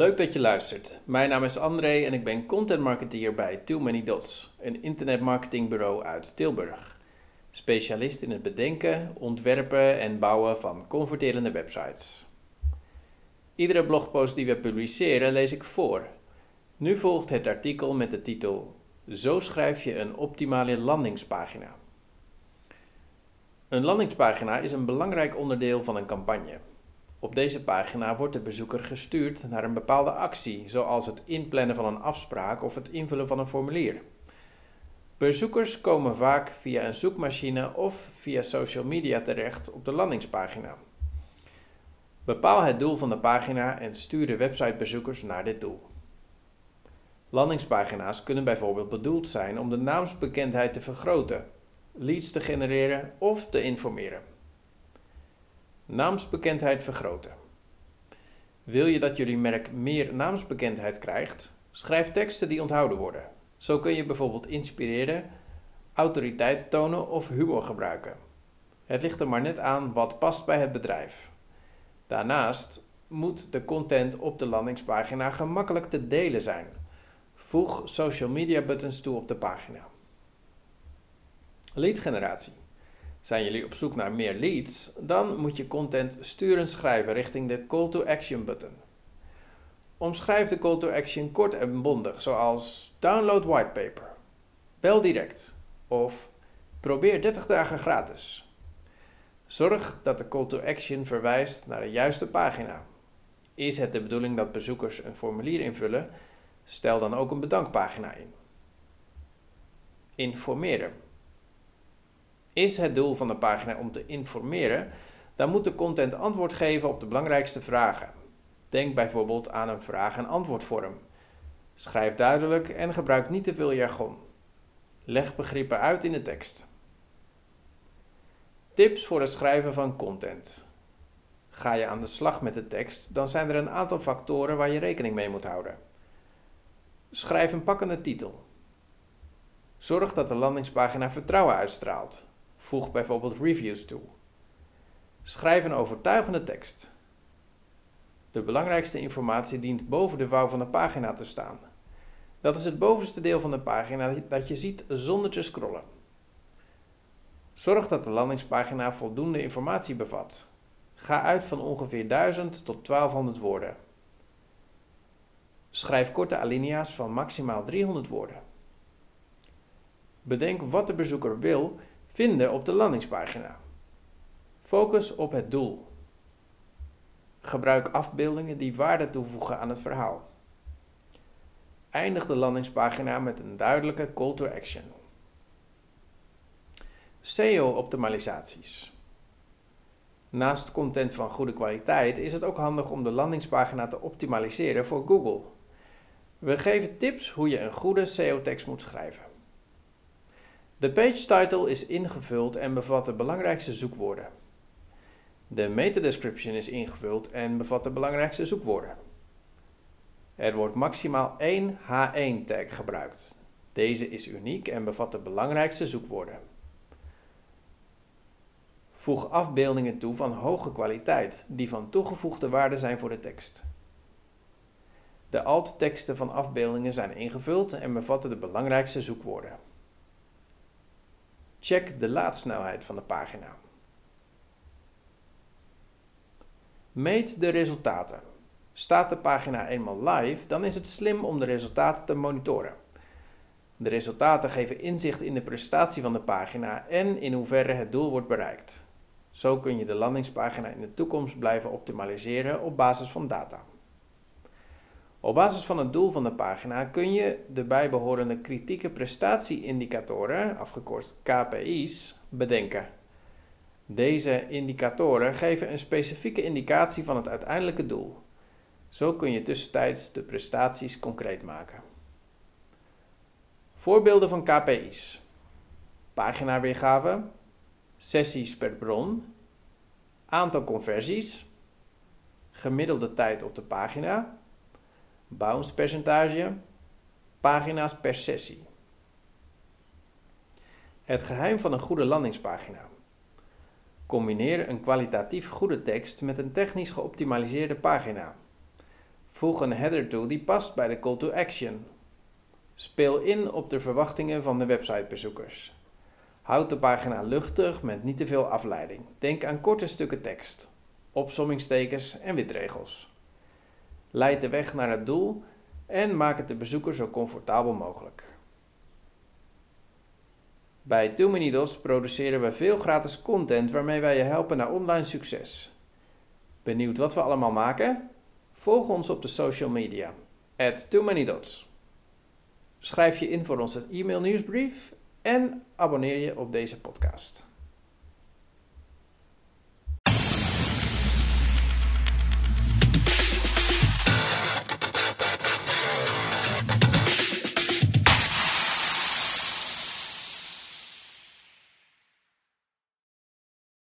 Leuk dat je luistert. Mijn naam is André en ik ben content marketeer bij Too Many Dots, een internetmarketingbureau uit Tilburg. Specialist in het bedenken, ontwerpen en bouwen van converterende websites. Iedere blogpost die we publiceren lees ik voor. Nu volgt het artikel met de titel Zo schrijf je een optimale landingspagina. Een landingspagina is een belangrijk onderdeel van een campagne. Op deze pagina wordt de bezoeker gestuurd naar een bepaalde actie, zoals het inplannen van een afspraak of het invullen van een formulier. Bezoekers komen vaak via een zoekmachine of via social media terecht op de landingspagina. Bepaal het doel van de pagina en stuur de websitebezoekers naar dit doel. Landingspagina's kunnen bijvoorbeeld bedoeld zijn om de naamsbekendheid te vergroten, leads te genereren of te informeren. Naamsbekendheid vergroten. Wil je dat jullie merk meer naamsbekendheid krijgt? Schrijf teksten die onthouden worden. Zo kun je bijvoorbeeld inspireren, autoriteit tonen of humor gebruiken. Het ligt er maar net aan wat past bij het bedrijf. Daarnaast moet de content op de landingspagina gemakkelijk te delen zijn. Voeg social media buttons toe op de pagina. Lead generatie. Zijn jullie op zoek naar meer leads? Dan moet je content sturend schrijven richting de call to action button. Omschrijf de call to action kort en bondig, zoals download whitepaper, bel direct of probeer 30 dagen gratis. Zorg dat de call to action verwijst naar de juiste pagina. Is het de bedoeling dat bezoekers een formulier invullen? Stel dan ook een bedankpagina in. Informeren. Is het doel van de pagina om te informeren, dan moet de content antwoord geven op de belangrijkste vragen. Denk bijvoorbeeld aan een vraag- en antwoordvorm. Schrijf duidelijk en gebruik niet te veel jargon. Leg begrippen uit in de tekst. Tips voor het schrijven van content. Ga je aan de slag met de tekst, dan zijn er een aantal factoren waar je rekening mee moet houden. Schrijf een pakkende titel. Zorg dat de landingspagina vertrouwen uitstraalt. Voeg bijvoorbeeld reviews toe. Schrijf een overtuigende tekst. De belangrijkste informatie dient boven de vouw van de pagina te staan. Dat is het bovenste deel van de pagina dat je ziet zonder te scrollen. Zorg dat de landingspagina voldoende informatie bevat. Ga uit van ongeveer 1000 tot 1200 woorden. Schrijf korte alinea's van maximaal 300 woorden. Bedenk wat de bezoeker wil vinden op de landingspagina. Focus op het doel. Gebruik afbeeldingen die waarde toevoegen aan het verhaal. Eindig de landingspagina met een duidelijke call to action. SEO-optimalisaties. Naast content van goede kwaliteit is het ook handig om de landingspagina te optimaliseren voor Google. We geven tips hoe je een goede SEO-tekst moet schrijven. De page title is ingevuld en bevat de belangrijkste zoekwoorden. De meta description is ingevuld en bevat de belangrijkste zoekwoorden. Er wordt maximaal één H1 tag gebruikt. Deze is uniek en bevat de belangrijkste zoekwoorden. Voeg afbeeldingen toe van hoge kwaliteit, die van toegevoegde waarde zijn voor de tekst. De alt-teksten van afbeeldingen zijn ingevuld en bevatten de belangrijkste zoekwoorden. Check de laadsnelheid van de pagina. Meet de resultaten. Staat de pagina eenmaal live, dan is het slim om de resultaten te monitoren. De resultaten geven inzicht in de prestatie van de pagina en in hoeverre het doel wordt bereikt. Zo kun je de landingspagina in de toekomst blijven optimaliseren op basis van data. Op basis van het doel van de pagina kun je de bijbehorende kritieke prestatieindicatoren, afgekort KPI's, bedenken. Deze indicatoren geven een specifieke indicatie van het uiteindelijke doel. Zo kun je tussentijds de prestaties concreet maken. Voorbeelden van KPI's: paginaweergave, sessies per bron, aantal conversies, gemiddelde tijd op de pagina bounce percentage, pagina's per sessie. Het geheim van een goede landingspagina. Combineer een kwalitatief goede tekst met een technisch geoptimaliseerde pagina. Voeg een header toe die past bij de call to action. Speel in op de verwachtingen van de websitebezoekers. Houd de pagina luchtig met niet te veel afleiding. Denk aan korte stukken tekst, opsommingstekens en witregels. Leid de weg naar het doel en maak het de bezoeker zo comfortabel mogelijk. Bij Too Many Dots produceren we veel gratis content waarmee wij je helpen naar online succes. Benieuwd wat we allemaal maken? Volg ons op de social media. At Too Many Dots. Schrijf je in voor onze e-mail nieuwsbrief en abonneer je op deze podcast.